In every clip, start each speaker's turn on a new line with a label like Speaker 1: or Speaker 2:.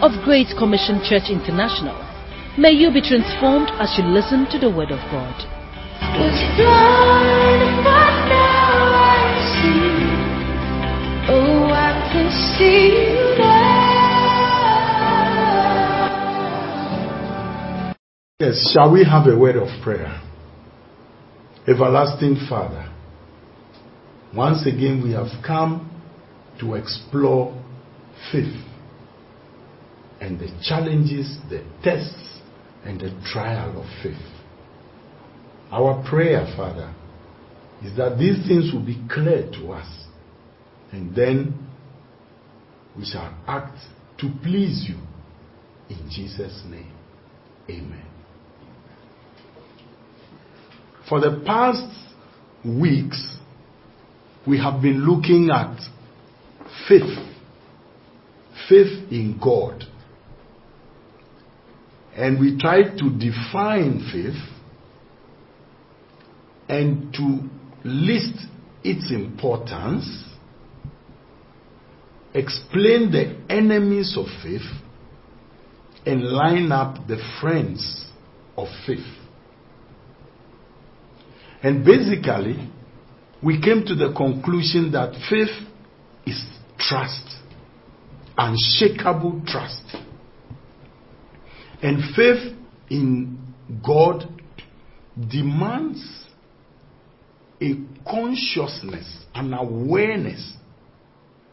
Speaker 1: of Great Commission Church International. May you be transformed as you listen to the Word of God.
Speaker 2: Was blind, but now I see. Oh, I can see now.
Speaker 3: Yes, shall we have a word of prayer? Everlasting Father, once again we have come to explore faith and the challenges, the tests, and the trial of faith. Our prayer, Father, is that these things will be clear to us and then we shall act to please you. In Jesus' name, amen. For the past weeks, we have been looking at faith faith in God. And we try to define faith and to list its importance, explain the enemies of faith, and line up the friends of faith. And basically, we came to the conclusion that faith is trust unshakable trust. And faith in God demands a consciousness, an awareness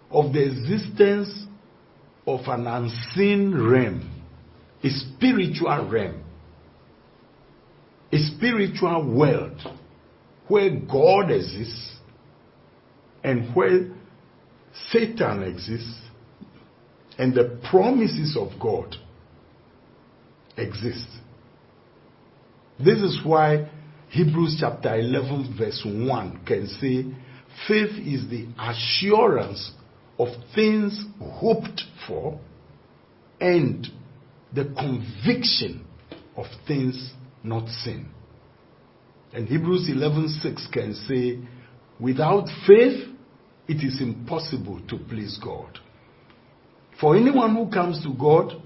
Speaker 3: of the existence of an unseen realm, a spiritual realm, a spiritual world where God exists and where Satan exists and the promises of God exist. This is why Hebrews chapter 11, verse 1 can say, Faith is the assurance of things hoped for and the conviction of things not seen. And Hebrews 11:6 can say, without faith it is impossible to please God. For anyone who comes to God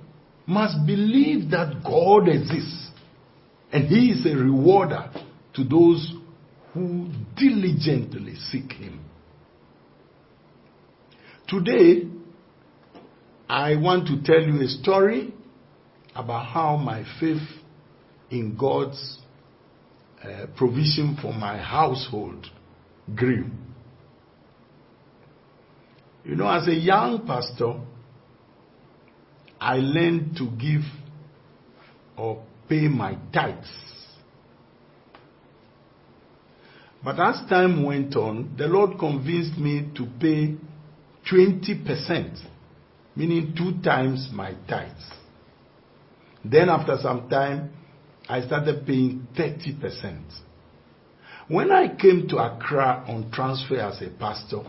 Speaker 3: must believe that God exists and He is a rewarder to those who diligently seek Him. Today, I want to tell you a story about how my faith in God's uh, provision for my household grew. You know, as a young pastor, I learned to give or pay my tithes. But as time went on, the Lord convinced me to pay 20%, meaning two times my tithes. Then, after some time, I started paying 30%. When I came to Accra on transfer as a pastor,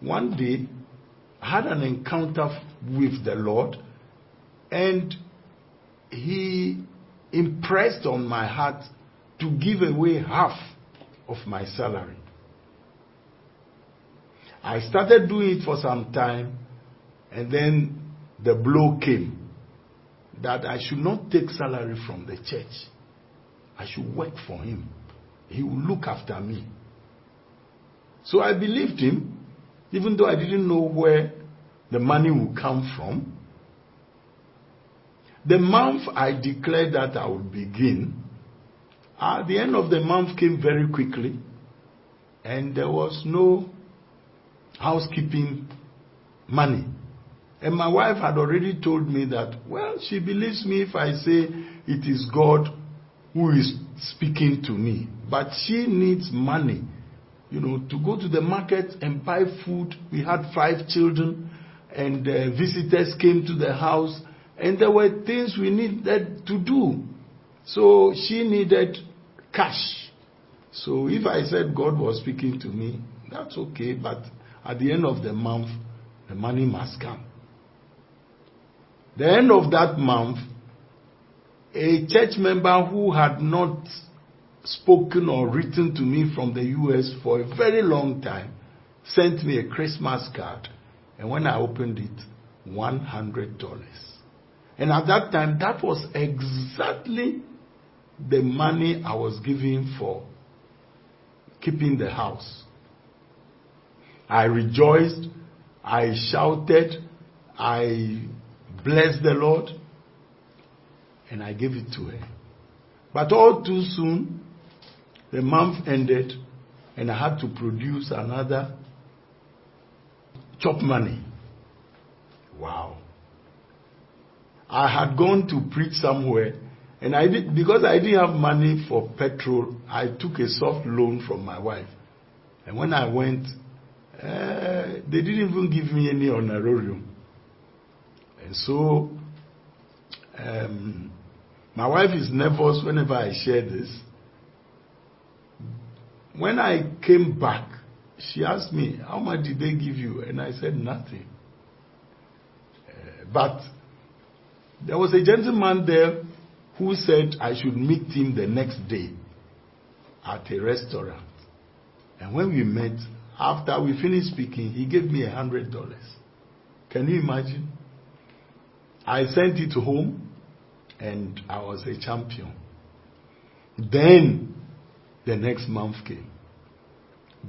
Speaker 3: one day had an encounter with the Lord, and He impressed on my heart to give away half of my salary. I started doing it for some time, and then the blow came that I should not take salary from the church. I should work for him. He will look after me. So I believed him, even though I didn't know where the money would come from. The month I declared that I would begin, at the end of the month came very quickly, and there was no housekeeping money. And my wife had already told me that, well, she believes me if I say it is God who is speaking to me. But she needs money, you know, to go to the market and buy food. We had five children, and uh, visitors came to the house, And there were things we needed to do. So she needed cash. So if I said God was speaking to me, that's okay, but at the end of the month, the money must come. The end of that month, a church member who had not spoken or written to me from the US for a very long time sent me a Christmas card. And when I opened it, $100. And at that time, that was exactly the money I was giving for keeping the house. I rejoiced, I shouted, I blessed the Lord, and I gave it to her. But all too soon, the month ended, and I had to produce another chop money. Wow. I had gone to preach somewhere, and I did because I didn't have money for petrol. I took a soft loan from my wife, and when I went, uh, they didn't even give me any honorarium. And so, um, my wife is nervous whenever I share this. When I came back, she asked me, How much did they give you? And I said, Nothing. Uh, but there was a gentleman there who said I should meet him the next day at a restaurant. And when we met, after we finished speaking, he gave me a hundred dollars. Can you imagine? I sent it home and I was a champion. Then the next month came.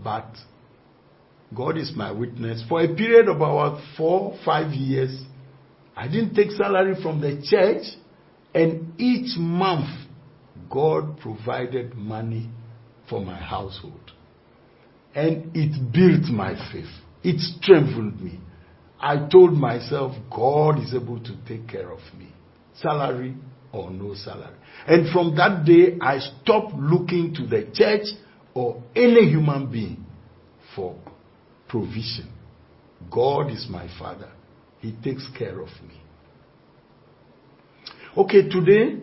Speaker 3: But God is my witness. For a period of about four, five years, I didn't take salary from the church, and each month, God provided money for my household. And it built my faith, it strengthened me. I told myself, God is able to take care of me, salary or no salary. And from that day, I stopped looking to the church or any human being for provision. God is my Father. He takes care of me. Okay, today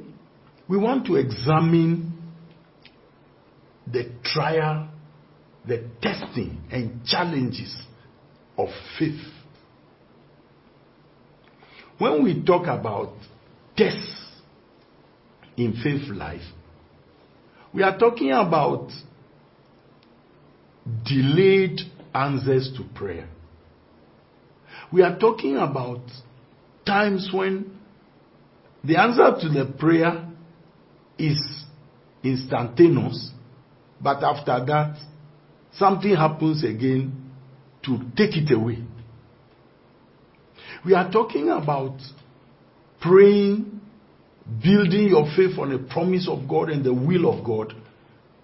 Speaker 3: we want to examine the trial, the testing, and challenges of faith. When we talk about tests in faith life, we are talking about delayed answers to prayer. We are talking about times when the answer to the prayer is instantaneous, but after that, something happens again to take it away. We are talking about praying, building your faith on a promise of God and the will of God,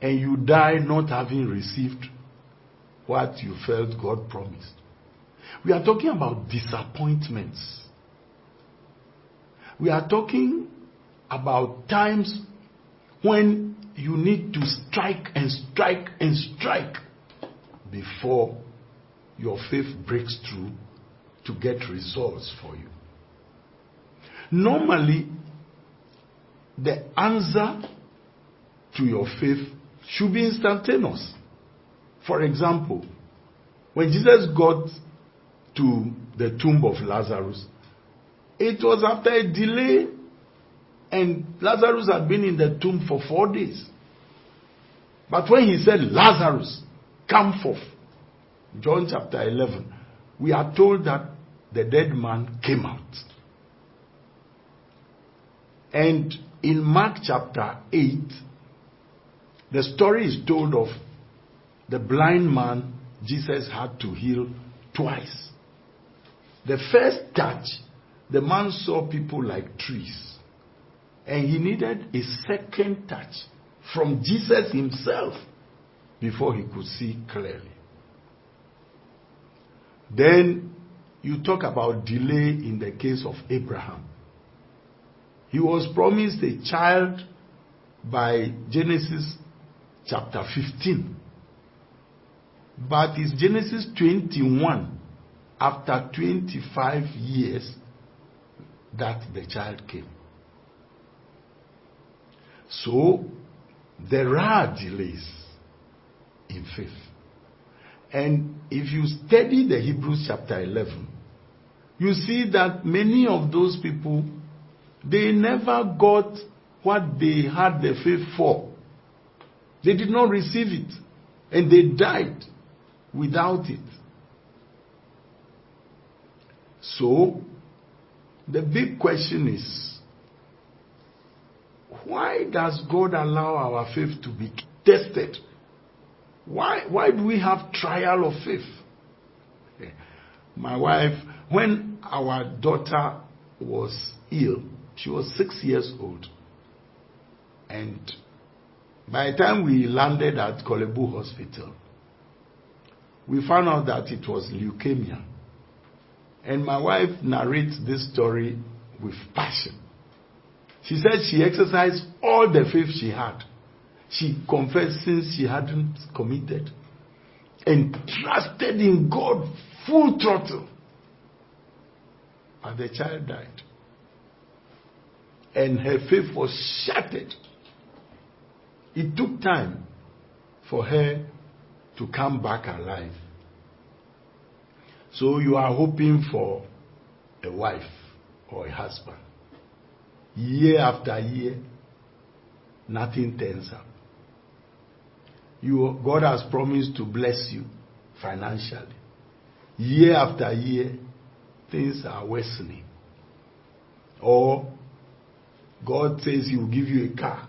Speaker 3: and you die not having received what you felt God promised. We are talking about disappointments. We are talking about times when you need to strike and strike and strike before your faith breaks through to get results for you. Normally, the answer to your faith should be instantaneous. For example, when Jesus got to the tomb of Lazarus, it was after a delay, and Lazarus had been in the tomb for four days. But when he said, Lazarus, come forth, John chapter 11, we are told that the dead man came out. And in Mark chapter 8, the story is told of the blind man Jesus had to heal twice. The first touch, the man saw people like trees. And he needed a second touch from Jesus himself before he could see clearly. Then you talk about delay in the case of Abraham. He was promised a child by Genesis chapter 15. But it's Genesis 21 after 25 years that the child came. So, there are delays in faith. And if you study the Hebrews chapter 11, you see that many of those people, they never got what they had the faith for. They did not receive it. And they died without it. So, the big question is why does God allow our faith to be tested? Why, why do we have trial of faith? Eh, my wife, when our daughter was ill, she was six years old. And by the time we landed at Korle Bu Hospital, we found out that it was leukemia. And my wife narrates this story with passion. She said she exercised all the faith she had. She confessed since she hadn't committed and trusted in God full throttle. And the child died. And her faith was shattered. It took time for her to come back alive. So you are hoping for a wife or a husband. Year after year, nothing turns up. You, God has promised to bless you financially. Year after year, things are worsening. Or God says He will give you a car,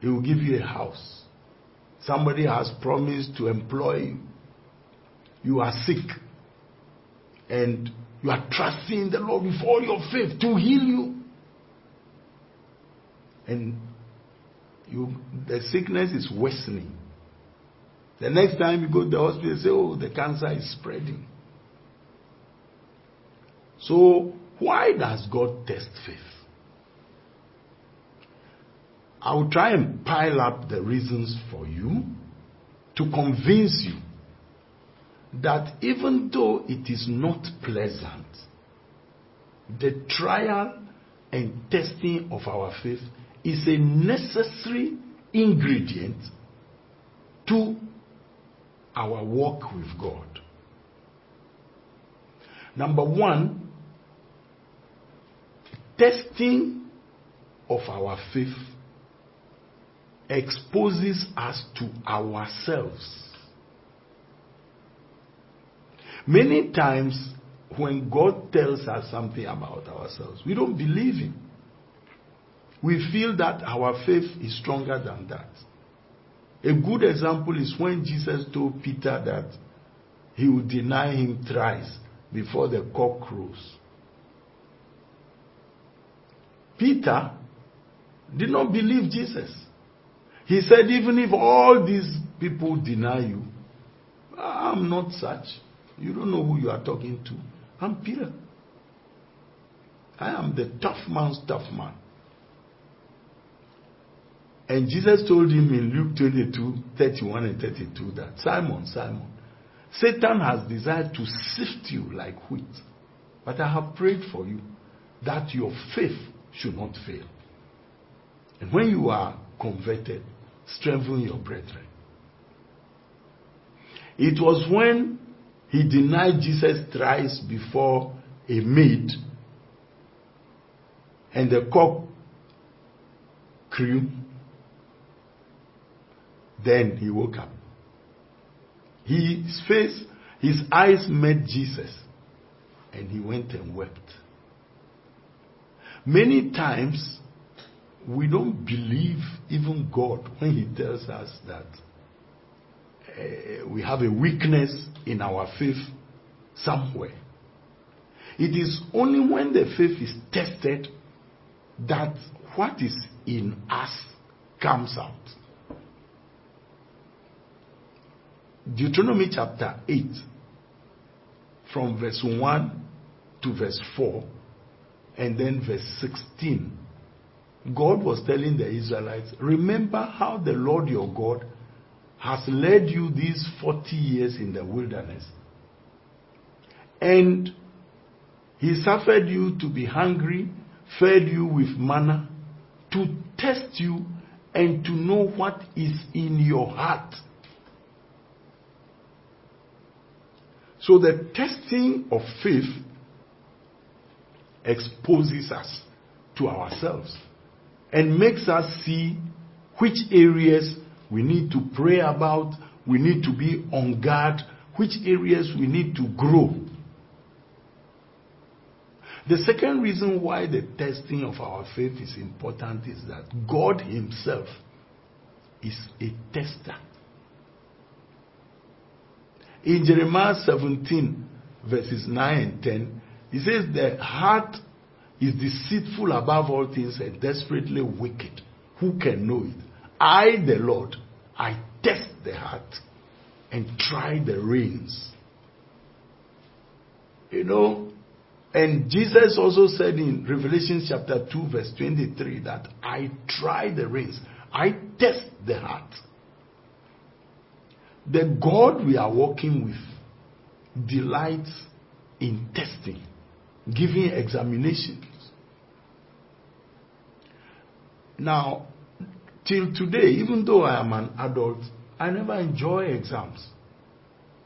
Speaker 3: He will give you a house. Somebody has promised to employ you. You are sick. And you are trusting the Lord with all your faith to heal you. And you, the sickness is worsening. The next time you go to the hospital, say, oh, the cancer is spreading. So, why does God test faith? I will try and pile up the reasons for you to convince you that even though it is not pleasant, the trial and testing of our faith is a necessary ingredient to our walk with God. Number one, testing of our faith exposes us to ourselves. Many times, when God tells us something about ourselves, we don't believe Him. We feel that our faith is stronger than that. A good example is when Jesus told Peter that he would deny him thrice before the cock crows. Peter did not believe Jesus. He said, Even if all these people deny you, I'm not such. You don't know who you are talking to. I'm Peter. I am the tough man's tough man. And Jesus told him in Luke 22 31 and 32 that Simon, Simon, Satan has desired to sift you like wheat. But I have prayed for you that your faith should not fail. And when you are converted, strengthen your brethren. It was when he denied Jesus thrice before a maid and the cock crew. Then he woke up. His face, his eyes met Jesus and he went and wept. Many times we don't believe even God when he tells us that uh, we have a weakness in our faith somewhere. It is only when the faith is tested that what is in us comes out. Deuteronomy chapter 8, from verse 1 to verse 4, and then verse 16. God was telling the Israelites, Remember how the Lord your God has led you these 40 years in the wilderness. And He suffered you to be hungry, fed you with manna, to test you and to know what is in your heart. So the testing of faith exposes us to ourselves and makes us see which areas we need to pray about, we need to be on guard, which areas we need to grow. The second reason why the testing of our faith is important is that God Himself is a tester. In Jeremiah 17, verses 9 and 10, he says, The heart is deceitful above all things and desperately wicked. Who can know it? I, the Lord, I test the heart and try the reins. You know, and Jesus also said in Revelation chapter 2, verse 23, that I try the reins, I test the heart. The God we are working with delights in testing, giving examinations. Now, till today, even though I am an adult, I never enjoy exams.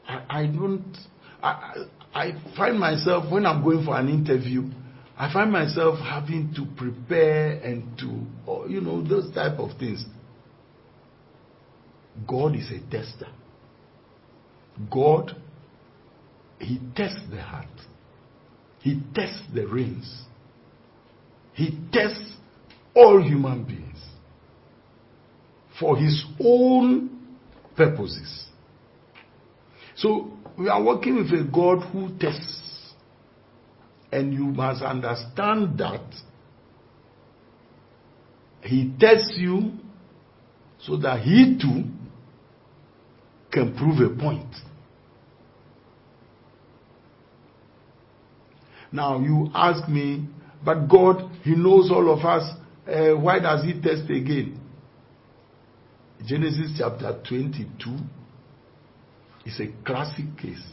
Speaker 3: I, I don't. I, I find myself when I'm going for an interview, I find myself having to prepare and to, oh, you know, those type of things. God is a tester. God, He tests the heart. He tests the reins. He tests all human beings for His own purposes. So we are working with a God who tests. And you must understand that He tests you so that He too can prove a point. Now you ask me, but God, He knows all of us. Uh, why does He test again? Genesis chapter 22 is a classic case.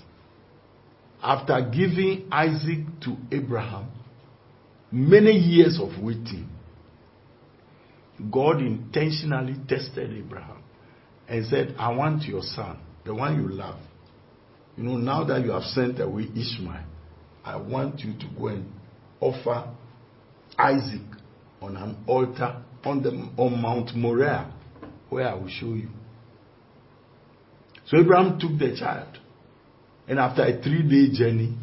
Speaker 3: After giving Isaac to Abraham, many years of waiting, God intentionally tested Abraham and said, I want your son, the one you love. You know, now that you have sent away Ishmael, I want you to go and offer Isaac on an altar on, the, on Mount Moriah, where I will show you. So Abraham took the child, and after a three day journey,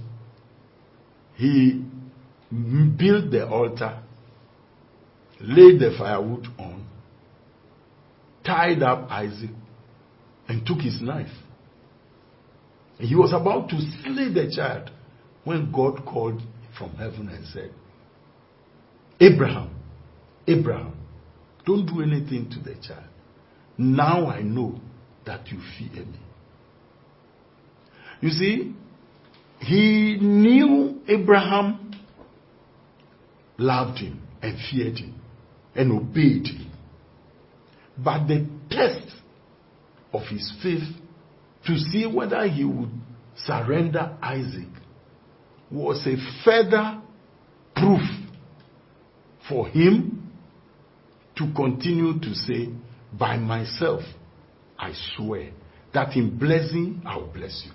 Speaker 3: he built the altar, laid the firewood on, tied up Isaac, and took his knife. He was about to slay the child when God called from heaven and said, Abraham, Abraham, don't do anything to the child. Now I know that you fear me. You see, he knew Abraham loved him and feared him and obeyed him. But the test of his faith to see whether he would surrender Isaac was a further proof for him to continue to say, By myself, I swear that in blessing, I will bless you.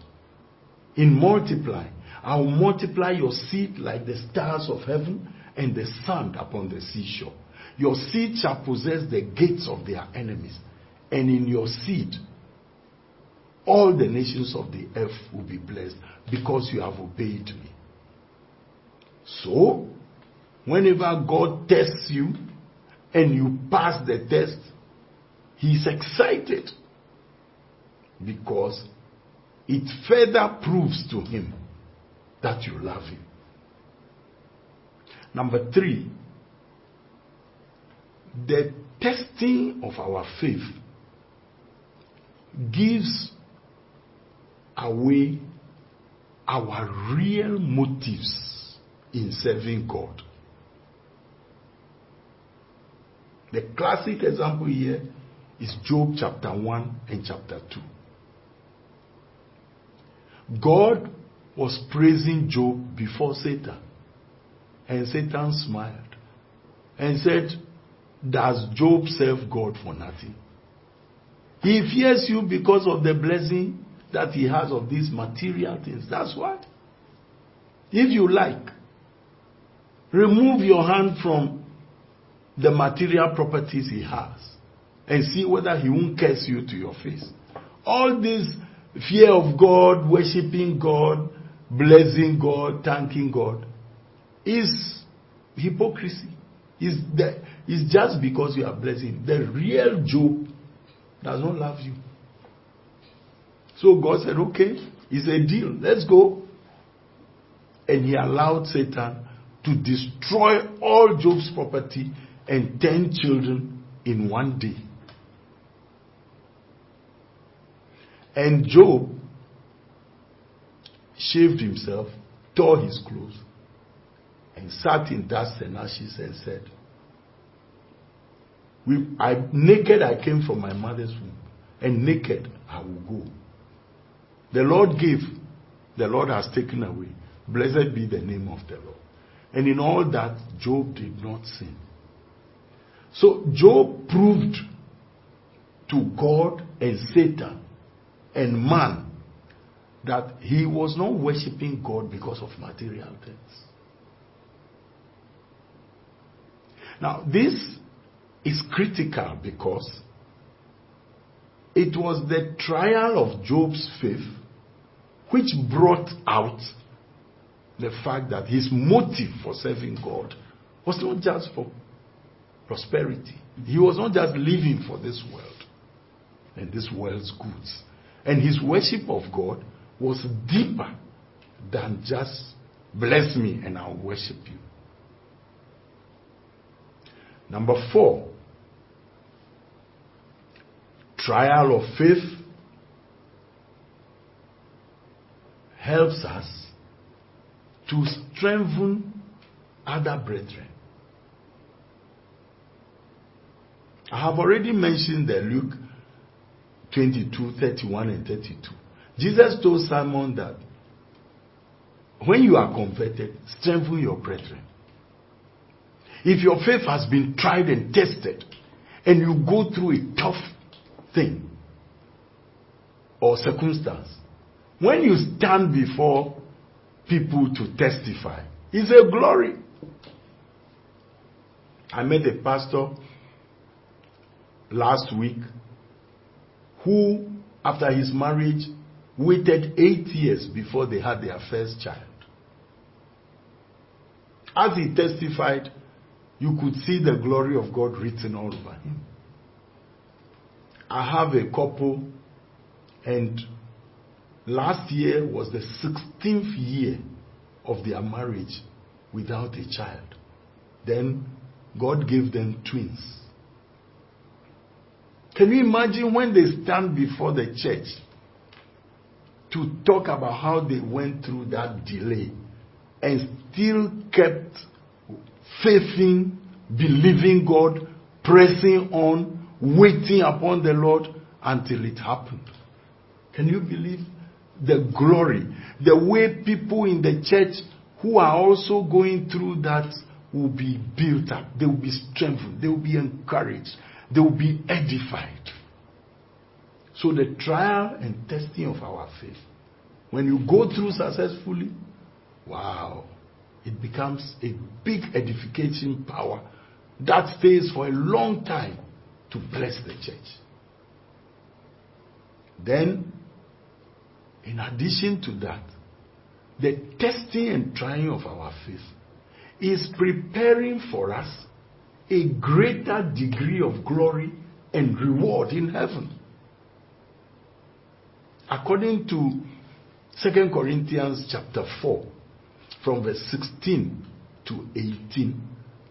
Speaker 3: In multiplying, I will multiply your seed like the stars of heaven and the sand upon the seashore. Your seed shall possess the gates of their enemies, and in your seed, all the nations of the earth will be blessed because you have obeyed me. So, whenever God tests you and you pass the test, He's excited because it further proves to Him that you love Him. Number three, the testing of our faith gives away our real motives in serving God. The classic example here is Job chapter 1 and chapter 2. God was praising Job before Satan. And Satan smiled and said, Does Job serve God for nothing? He fears you because of the blessing that he has of these material things. That's why. If you like, remove your hand from the material properties he has and see whether he won't curse you to your face. All this fear of God, worshiping God, blessing God, thanking God is hypocrisy. Is the is just because you are blessing. The real Job does not love you. So God said, okay, it's a deal. Let's go. And he allowed Satan to destroy all Job's property and 10 children in one day. And Job shaved himself, tore his clothes, and sat in dust and ashes and said, we, I, naked I came from my mother's womb, and naked I will go. The Lord gave, the Lord has taken away. Blessed be the name of the Lord. And in all that, Job did not sin. So Job proved to God and Satan and man that he was not worshiping God because of material things. Now, this is critical because it was the trial of Job's faith which brought out the fact that his motive for serving God was not just for prosperity. He was not just living for this world and this world's goods. And his worship of God was deeper than just bless me and I'll worship you. Number four, trial of faith helps us to strengthen other brethren. I have already mentioned the Luke 22, 31, and 32. Jesus told Simon that when you are converted, strengthen your brethren. If your faith has been tried and tested, and you go through a tough thing or circumstance, when you stand before people to testify, it's a glory. I met a pastor last week who, after his marriage, waited eight years before they had their first child. As he testified, you could see the glory of God written all over him. I have a couple, and last year was the 16th year of their marriage without a child. Then God gave them twins. Can you imagine when they stand before the church to talk about how they went through that delay and still kept faithing, believing God, pressing on, waiting upon the Lord until it happened? Can you believe the glory? The way people in the church who are also going through that will be built up, they will be strengthened, they will be encouraged, they will be edified. So, the trial and testing of our faith, when you go through successfully, wow, it becomes a big edification power that stays for a long time to bless the church. Then, in addition to that, the testing and trying of our faith is preparing for us a greater degree of glory and reward in heaven. According to 2 Corinthians chapter 4, from verse 16 to 18,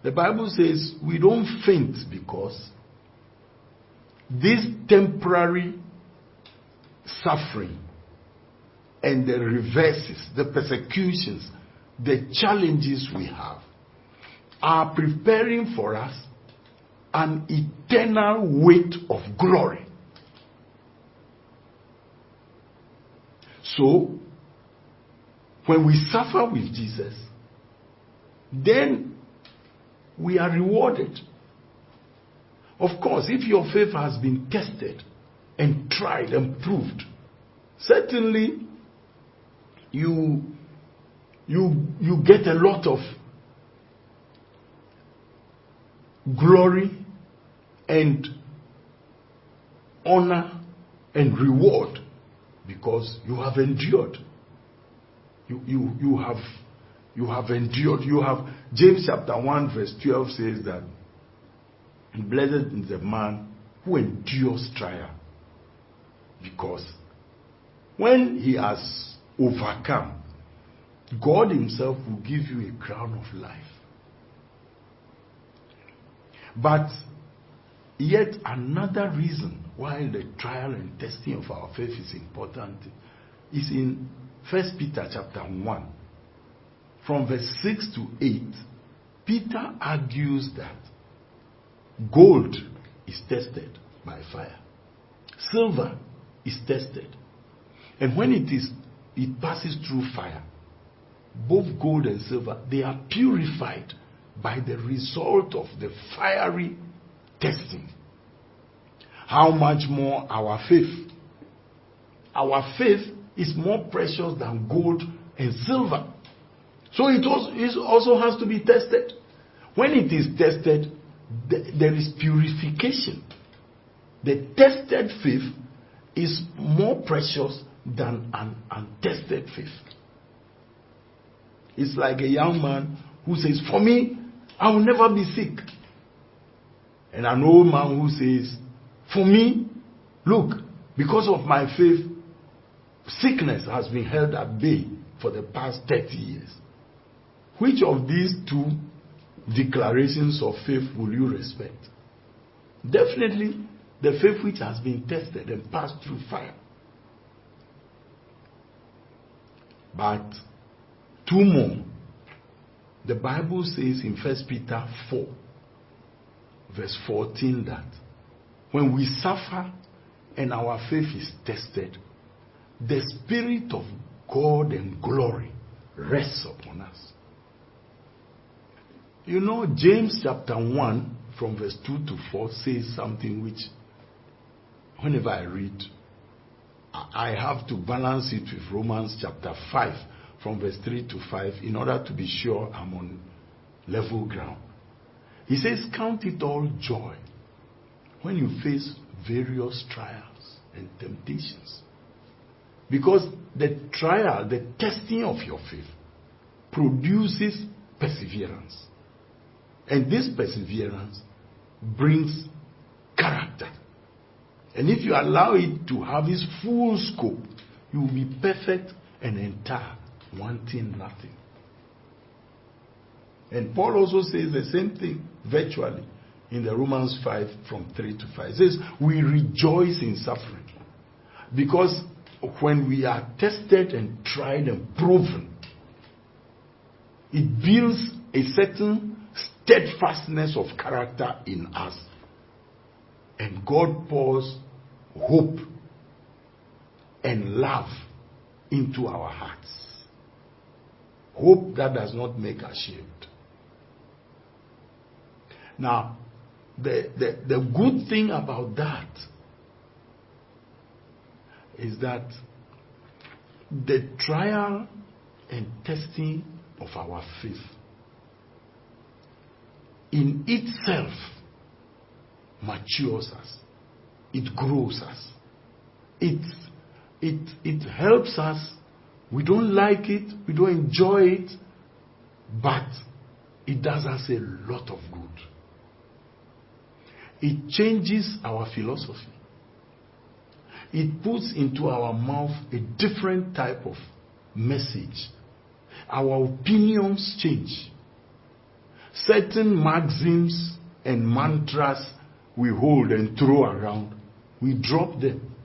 Speaker 3: the Bible says we don't faint because this temporary suffering and the reverses, the persecutions, the challenges we have are preparing for us an eternal weight of glory. So, when we suffer with Jesus, then we are rewarded. Of course, if your faith has been tested and tried and proved, certainly you you you get a lot of glory and honor and reward because you have endured. You you you have you have endured. You have james chapter 1 verse 12 says that blessed is the man who endures trial because when he has overcome god himself will give you a crown of life but yet another reason why the trial and testing of our faith is important is in First Peter chapter 1 from verse 6 to 8 Peter argues that gold is tested by fire silver is tested. And when it is it passes through fire both gold and silver they are purified by the result of the fiery testing. How much more our faith? Our faith is more precious than gold and silver. So it also, has to be tested. When it is tested there is purification. The tested faith is more precious than an untested faith. It's like a young man who says for me I will never be sick. And an old man who says, For me, look, because of my faith, sickness has been held at bay for the past 30 years. Which of these two declarations of faith will you respect? Definitely the faith which has been tested and passed through fire. But two more the Bible says in 1 Peter 4, verse 14, that when we suffer and our faith is tested, the Spirit of God and glory rests upon us. You know, James chapter 1, from verse 2 to 4, says something which, whenever I read, I have to balance it with Romans chapter 5 from verse 3 to 5 in order to be sure I'm on level ground. He says, Count it all joy when you face various trials and temptations. Because the trial, the testing of your faith, produces perseverance. And this perseverance brings character. And if you allow it to have its full scope, you will be perfect and entire wanting nothing. And Paul also says the same thing virtually in the Romans 5 from 3 to 5. It says, We rejoice in suffering. Because when we are tested and tried and proven, it builds a certain steadfastness of character in us. And God pours hope and love into our hearts. Hope that does not make ashamed. Now, the, the, the good thing about that is that the trial and testing of our faith in itself matures us, it grows us, it, it, it helps us we don't like it, we don't enjoy it, but it does us a lot of good. It changes our philosophy. It puts into our mouth a different type of message. Our opinions change. Certain maxims and mantras we hold and throw around, we drop them.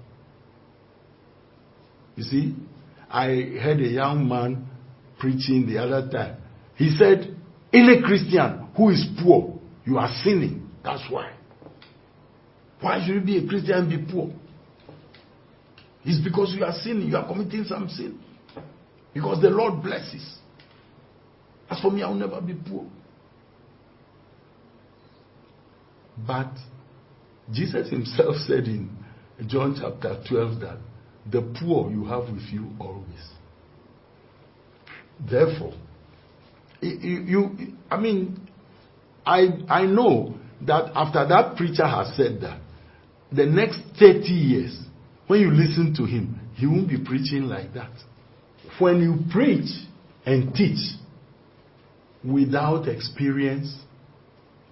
Speaker 3: You see, I heard a young man preaching the other time. He said, Any Christian who is poor, you are sinning. That's why. Why should you be a Christian and be poor? It's because you are sinning, you are committing some sin. Because the Lord blesses. As for me, I will never be poor. But Jesus himself said in John chapter 12 that the poor you have with you always. Therefore, you, you I mean, I, I know that after that preacher has said that, the next 30 years, when you listen to him, he won't be preaching like that. When you preach and teach without experience,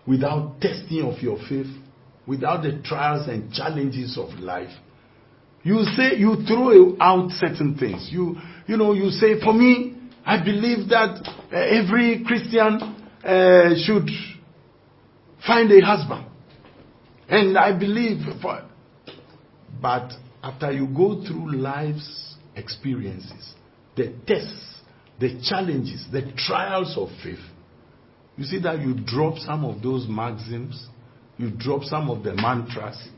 Speaker 3: without testing of your faith, without the trials and challenges of life, you say you throw out certain things. You you know you say for me, I believe that uh, every Christian uh, should find a husband. And I believe, for, but after you go through life's experiences, the tests, the challenges, the trials of faith, you see that you drop some of those maxims, you drop some of the mantras,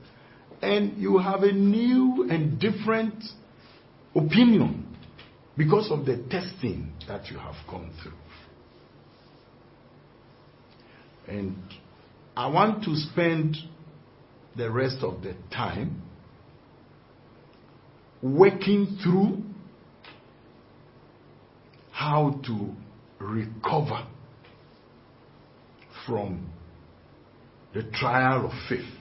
Speaker 3: and you have a new and different opinion because of the testing that you have gone through. And I want to spend the rest of the time working through how to recover from the trial of faith.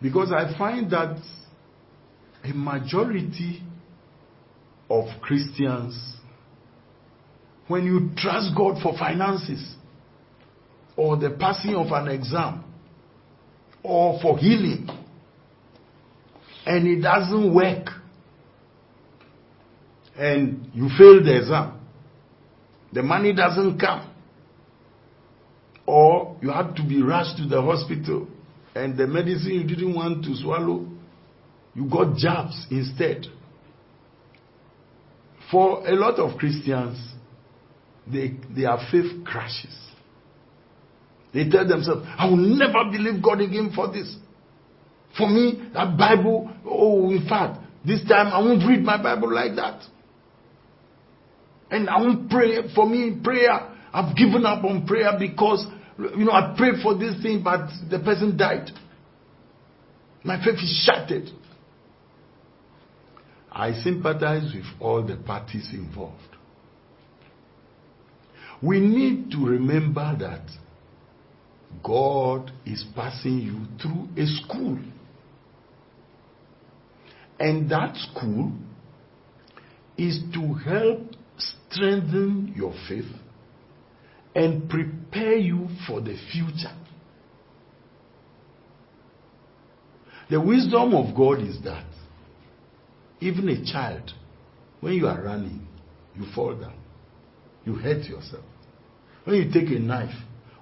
Speaker 3: Because I find that a majority of Christians, when you trust God for finances, or the passing of an exam, or for healing, and it doesn't work, and you fail the exam, the money doesn't come, or you have to be rushed to the hospital and the medicine you didn't want to swallow, you got jabs instead. For a lot of Christians, they, their faith crashes. They tell themselves, I will never believe God again for this. For me, that Bible, oh, in fact, this time I won't read my Bible like that. And I won't pray. For me, in prayer, I've given up on prayer because you know, I prayed for this thing, but the person died. My faith is shattered. I sympathize with all the parties involved. We need to remember that God is passing you through a school. And that school is to help strengthen your faith and prepare you for the future. The wisdom of God is that even a child, when you are running, you fall down, you hurt yourself. When you take a knife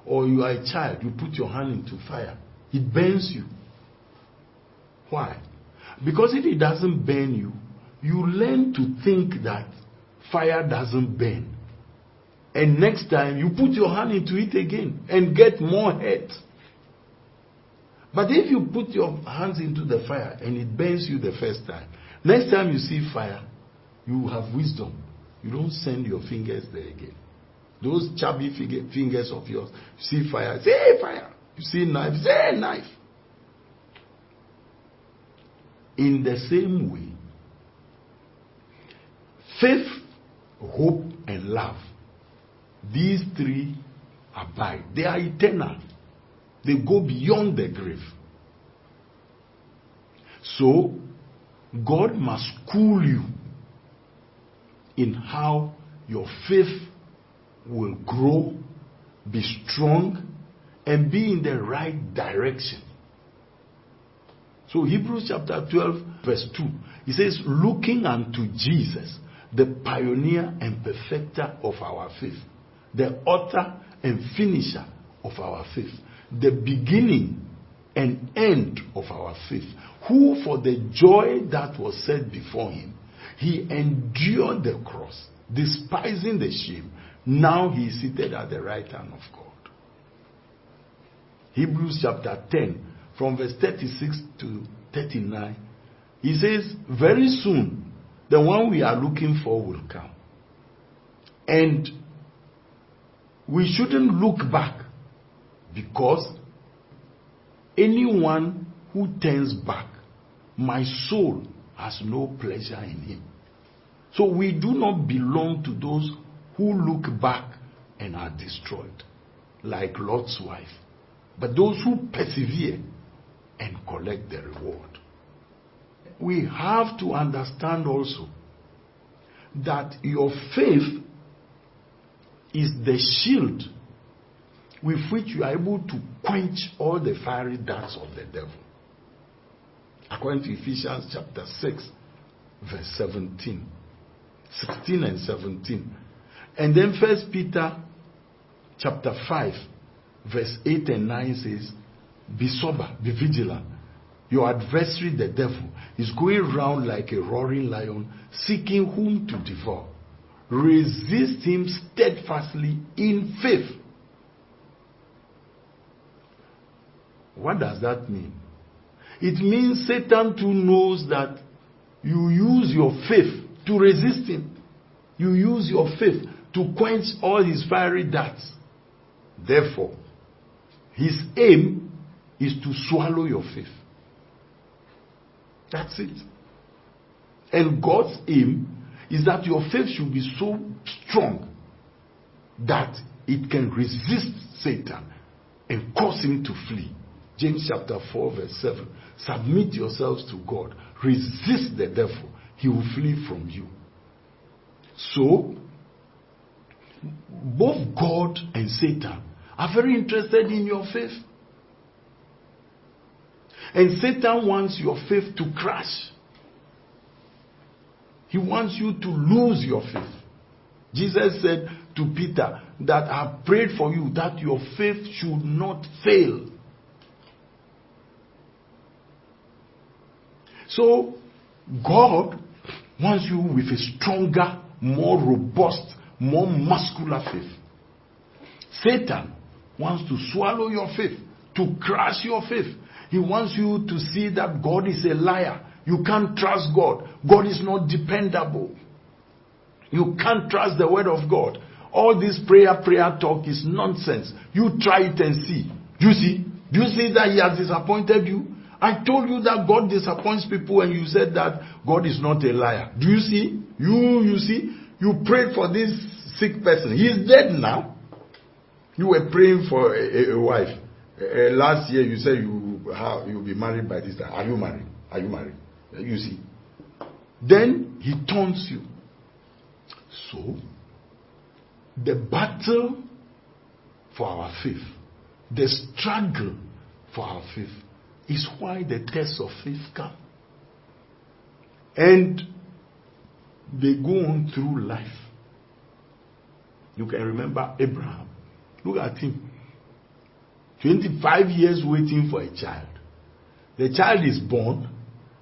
Speaker 3: or you are a child, you put your hand into fire, it burns you. Why? Because if it doesn't burn you, you learn to think that fire doesn't burn. And next time you put your hand into it again and get more hurt. But if you put your hands into the fire and it burns you the first time, next time you see fire, you have wisdom. You don't send your fingers there again. Those chubby fingers of yours, you see fire, say hey, fire. You see knife, say hey, knife. In the same way, faith, hope, and love these three abide. They are eternal. They go beyond the grave. So, God must school you in how your faith will grow, be strong, and be in the right direction. So, Hebrews chapter 12, verse 2, he says, Looking unto Jesus, the pioneer and perfecter of our faith the author and finisher of our faith, the beginning and end of our faith, who for the joy that was set before him, he endured the cross, despising the shame. Now he is seated at the right hand of God. Hebrews chapter 10, from verse 36 to 39, he says, Very soon the one we are looking for will come. And we shouldn't look back because anyone who turns back, my soul has no pleasure in him. So we do not belong to those who look back and are destroyed, like Lot's wife, but those who persevere and collect the reward. We have to understand also that your faith is the shield with which you are able to quench all the fiery darts of the devil. According to Ephesians chapter 6, verse 17. 16 and 17. And then First Peter chapter 5, verse 8 and 9 says, Be sober, be vigilant. Your adversary, the devil, is going round like a roaring lion, seeking whom to devour. Resist him steadfastly in faith. What does that mean? It means Satan too knows that you use your faith to resist him. You use your faith to quench all his fiery darts. Therefore, his aim is to swallow your faith. That's it. And God's aim is that your faith should be so strong that it can resist Satan and cause him to flee. James chapter 4, verse 7. Submit yourselves to God. Resist the devil. He will flee from you. So, both God and Satan are very interested in your faith. And Satan wants your faith to crash. He wants you to lose your faith. Jesus said to Peter that I prayed for you that your faith should not fail. So, God wants you with a stronger, more robust, more muscular faith. Satan wants to swallow your faith, to crush your faith. He wants you to see that God is a liar. You can't trust God. God is not dependable. You can't trust the word of God. All this prayer, prayer talk is nonsense. You try it and see. Do you see? Do you see that he has disappointed you? I told you that God disappoints people and you said that God is not a liar. Do you see? You, you see? You prayed for this sick person. He is dead now. You were praying for a, a, a wife. Uh, last year you said you have, you'll be married by this time. Are you married? Are you married? You see. Then he taunts you. So, the battle for our faith, the struggle for our faith, is why the tests of faith come. And they go on through life. You can remember Abraham. Look at him. 25 years waiting for a child. The child is born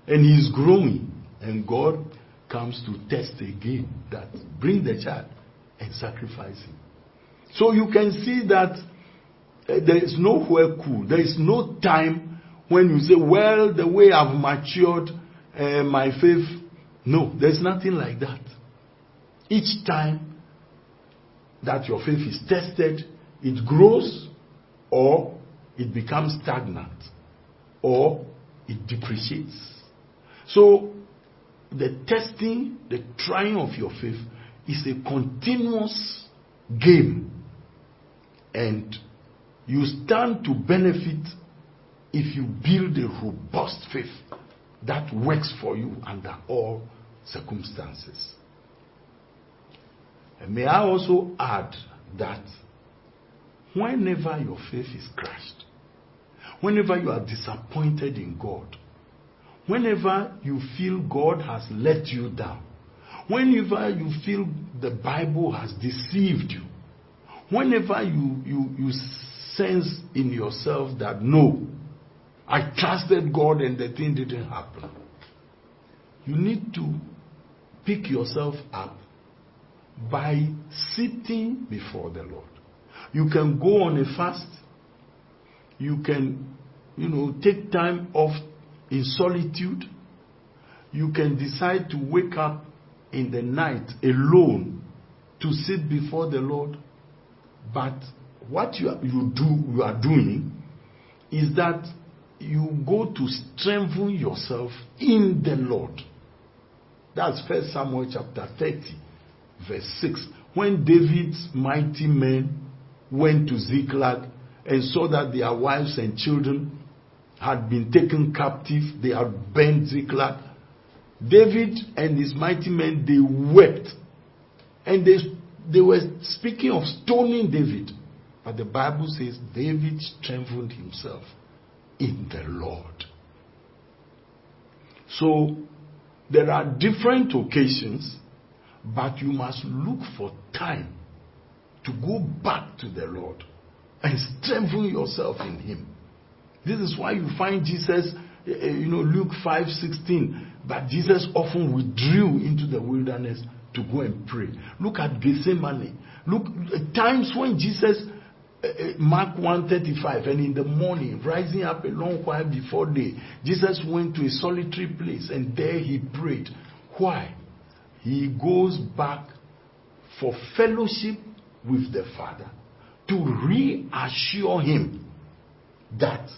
Speaker 3: and he's growing. And God comes to test again that bring the child and sacrifice him. So you can see that uh, there is nowhere cool. There is no time when you say, well, the way I've matured uh, my faith. No, there's nothing like that. Each time that your faith is tested, it grows or it becomes stagnant or it depreciates. So, the testing, the trying of your faith is a continuous game. And you stand to benefit if you build a robust faith that works for you under all circumstances. And may I also add that whenever your faith is crushed, whenever you are disappointed in God, whenever you feel God has let you down, whenever you feel the Bible has deceived you, whenever you, you, you sense in yourself that no, I trusted God and the thing didn't happen, you need to pick yourself up by sitting before the Lord. You can go on a fast. You can, you know, take time off in solitude. You can decide to wake up in the night alone to sit before the Lord, but what you, you do you are doing is that you go to strengthen yourself in the Lord. That's First Samuel chapter 30, verse 6. When David's mighty men went to Ziklag and saw that their wives and children had been taken captive, they had burned Ziklag. David and his mighty men they wept and they, they were speaking of stoning David. But the Bible says David strengthened himself in the Lord. So there are different occasions, but you must look for time to go back to the Lord and strengthen yourself in Him. This is why you find Jesus, eh, eh, you know, Luke 5 16. But Jesus often withdrew into the wilderness to go and pray. Look at Gethsemane. Look, at times when Jesus, eh, eh, Mark 135, and in the morning, rising up a long while before day, Jesus went to a solitary place and there he prayed. Why? He goes back for fellowship with the Father to reassure him that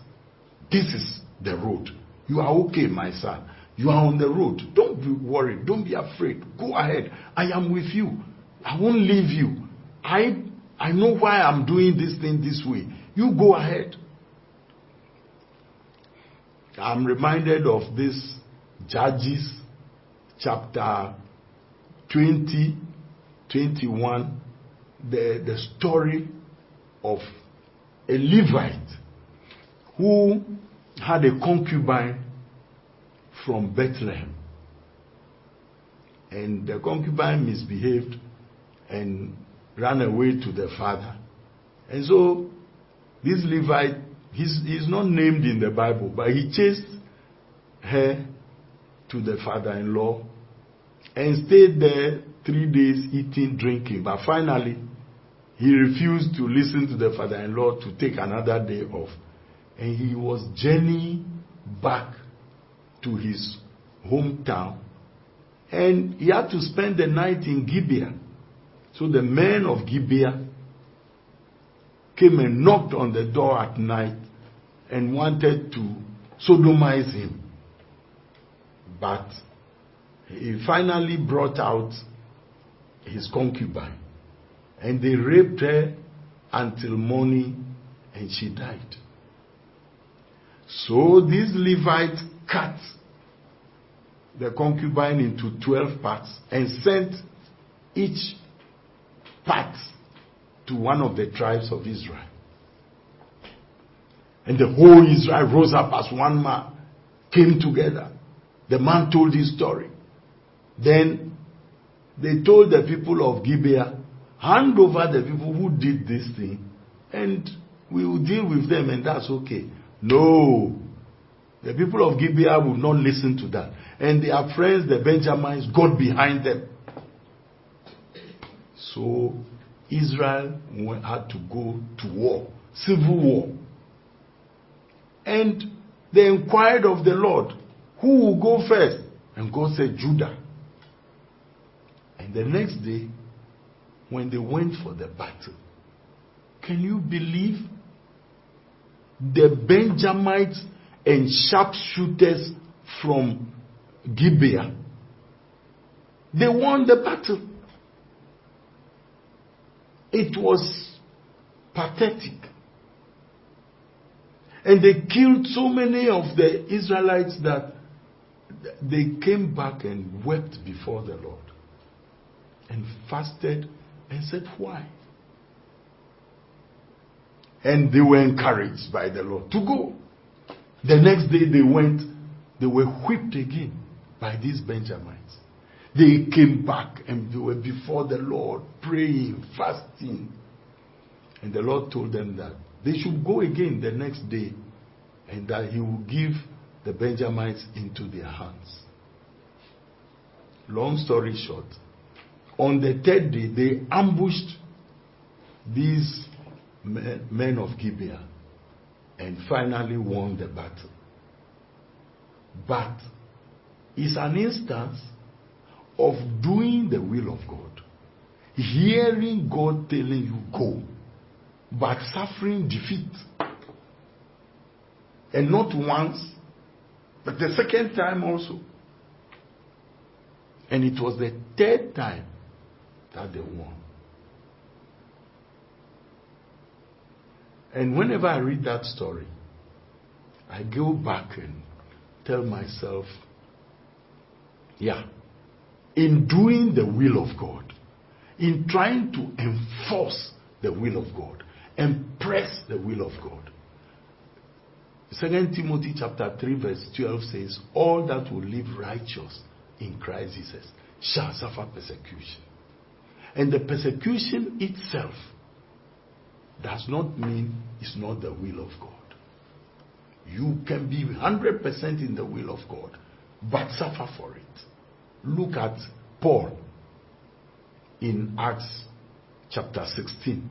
Speaker 3: this is the road. You are okay, my son. You are on the road. Don't be worried. Don't be afraid. Go ahead. I am with you. I won't leave you. I I know why I'm doing this thing this way. You go ahead. I'm reminded of this Judges chapter 20, 21, the, the story of a Levite who had a concubine from Bethlehem. And the concubine misbehaved and ran away to the father. And so this Levite, he's, he's not named in the Bible, but he chased her to the father in law and stayed there three days eating, drinking. But finally, he refused to listen to the father in law to take another day off. And he was journeying back to his hometown. And he had to spend the night in Gibeah. So the men of Gibeah came and knocked on the door at night and wanted to sodomize him. But he finally brought out his concubine and they raped her until morning and she died. So this Levite cut the concubine into 12 parts and sent each part to one of the tribes of Israel. And the whole Israel rose up as one man, came together. The man told his story. Then they told the people of Gibeah, hand over the people who did this thing, and we will deal with them, and that's okay. No. The people of Gibeah would not listen to that. And their friends, the Benjamites, got behind them. So Israel had to go to war, civil war. And they inquired of the Lord, who will go first? And God said, Judah. And the next day, when they went for the battle, can you believe the Benjamites and sharpshooters from Gibeah? They won the battle. It was pathetic. And they killed so many of the Israelites that they came back and wept before the Lord and fasted and said, Why? And they were encouraged by the Lord to go. The next day they went, they were whipped again by these Benjamites. They came back and they were before the Lord praying, fasting. And the Lord told them that they should go again the next day and that He will give the Benjamites into their hands. Long story short, on the third day, they ambushed these men, of Gibeah and finally won the battle. But it's an instance of doing the will of God. hearing God telling you go, but suffering defeat. And not once, but the second time also. And it was the third time that they won. And whenever I read that story, I go back and tell myself, yeah, in doing the will of God, in trying to enforce the will of God and press the will of God. Second Timothy chapter 3 verse 12 says, All that will live righteous in Christ Jesus shall suffer persecution. And the persecution itself does not mean it's not the will of God. You can be 100% in the will of God, but suffer for it. Look at Paul in Acts chapter 16.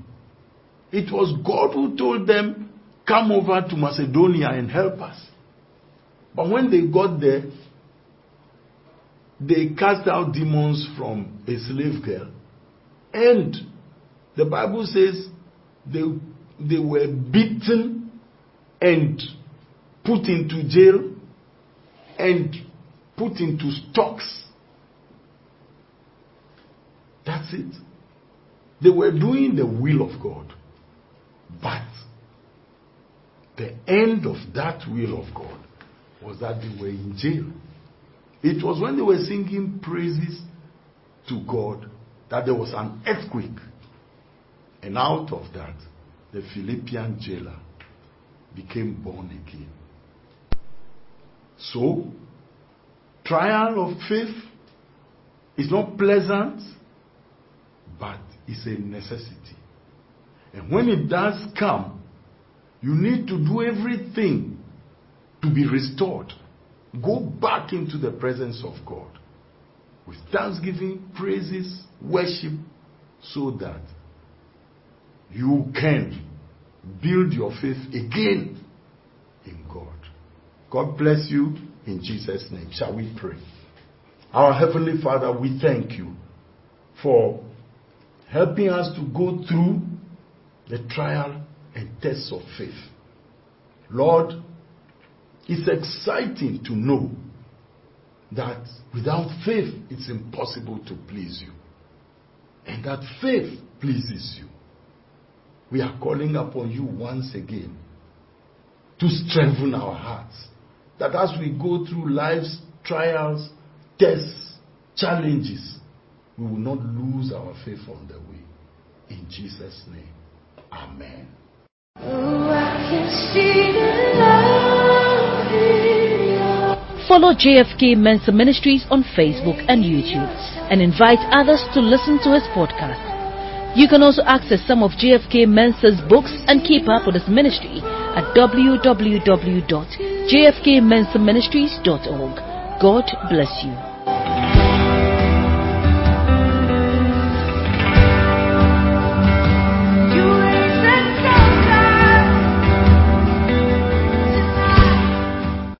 Speaker 3: It was God who told them, Come over to Macedonia and help us. But when they got there, they cast out demons from a slave girl. And the Bible says they, they were beaten and put into jail and put into stocks. That's it. They were doing the will of God. But the end of that will of God was that they were in jail. It was when they were singing praises to God that there was an earthquake. And out of that, the Philippian jailer became born again. So, trial of faith is not pleasant, but it's a necessity. And when it does come, you need to do everything to be restored. Go back into the presence of God with thanksgiving, praises, worship, so that you can build your faith again in God. God bless you in Jesus' name. Shall we pray? Our Heavenly Father, we thank you for helping us to go through the trial and tests of faith. Lord, it's exciting to know that without faith it's impossible to please you. And that faith pleases you. We are calling upon you once again to strengthen our hearts. That as we go through life's trials, tests, challenges, we will not lose our faith on the way. In Jesus' name, Amen.
Speaker 2: Oh, I can see the love in your
Speaker 1: Follow JFK Mensa Ministries on Facebook and YouTube and invite others to listen to his podcast. You can also access some of JFK Mensa's books and keep up with his ministry at www.jfkmensaministries.org. God bless you.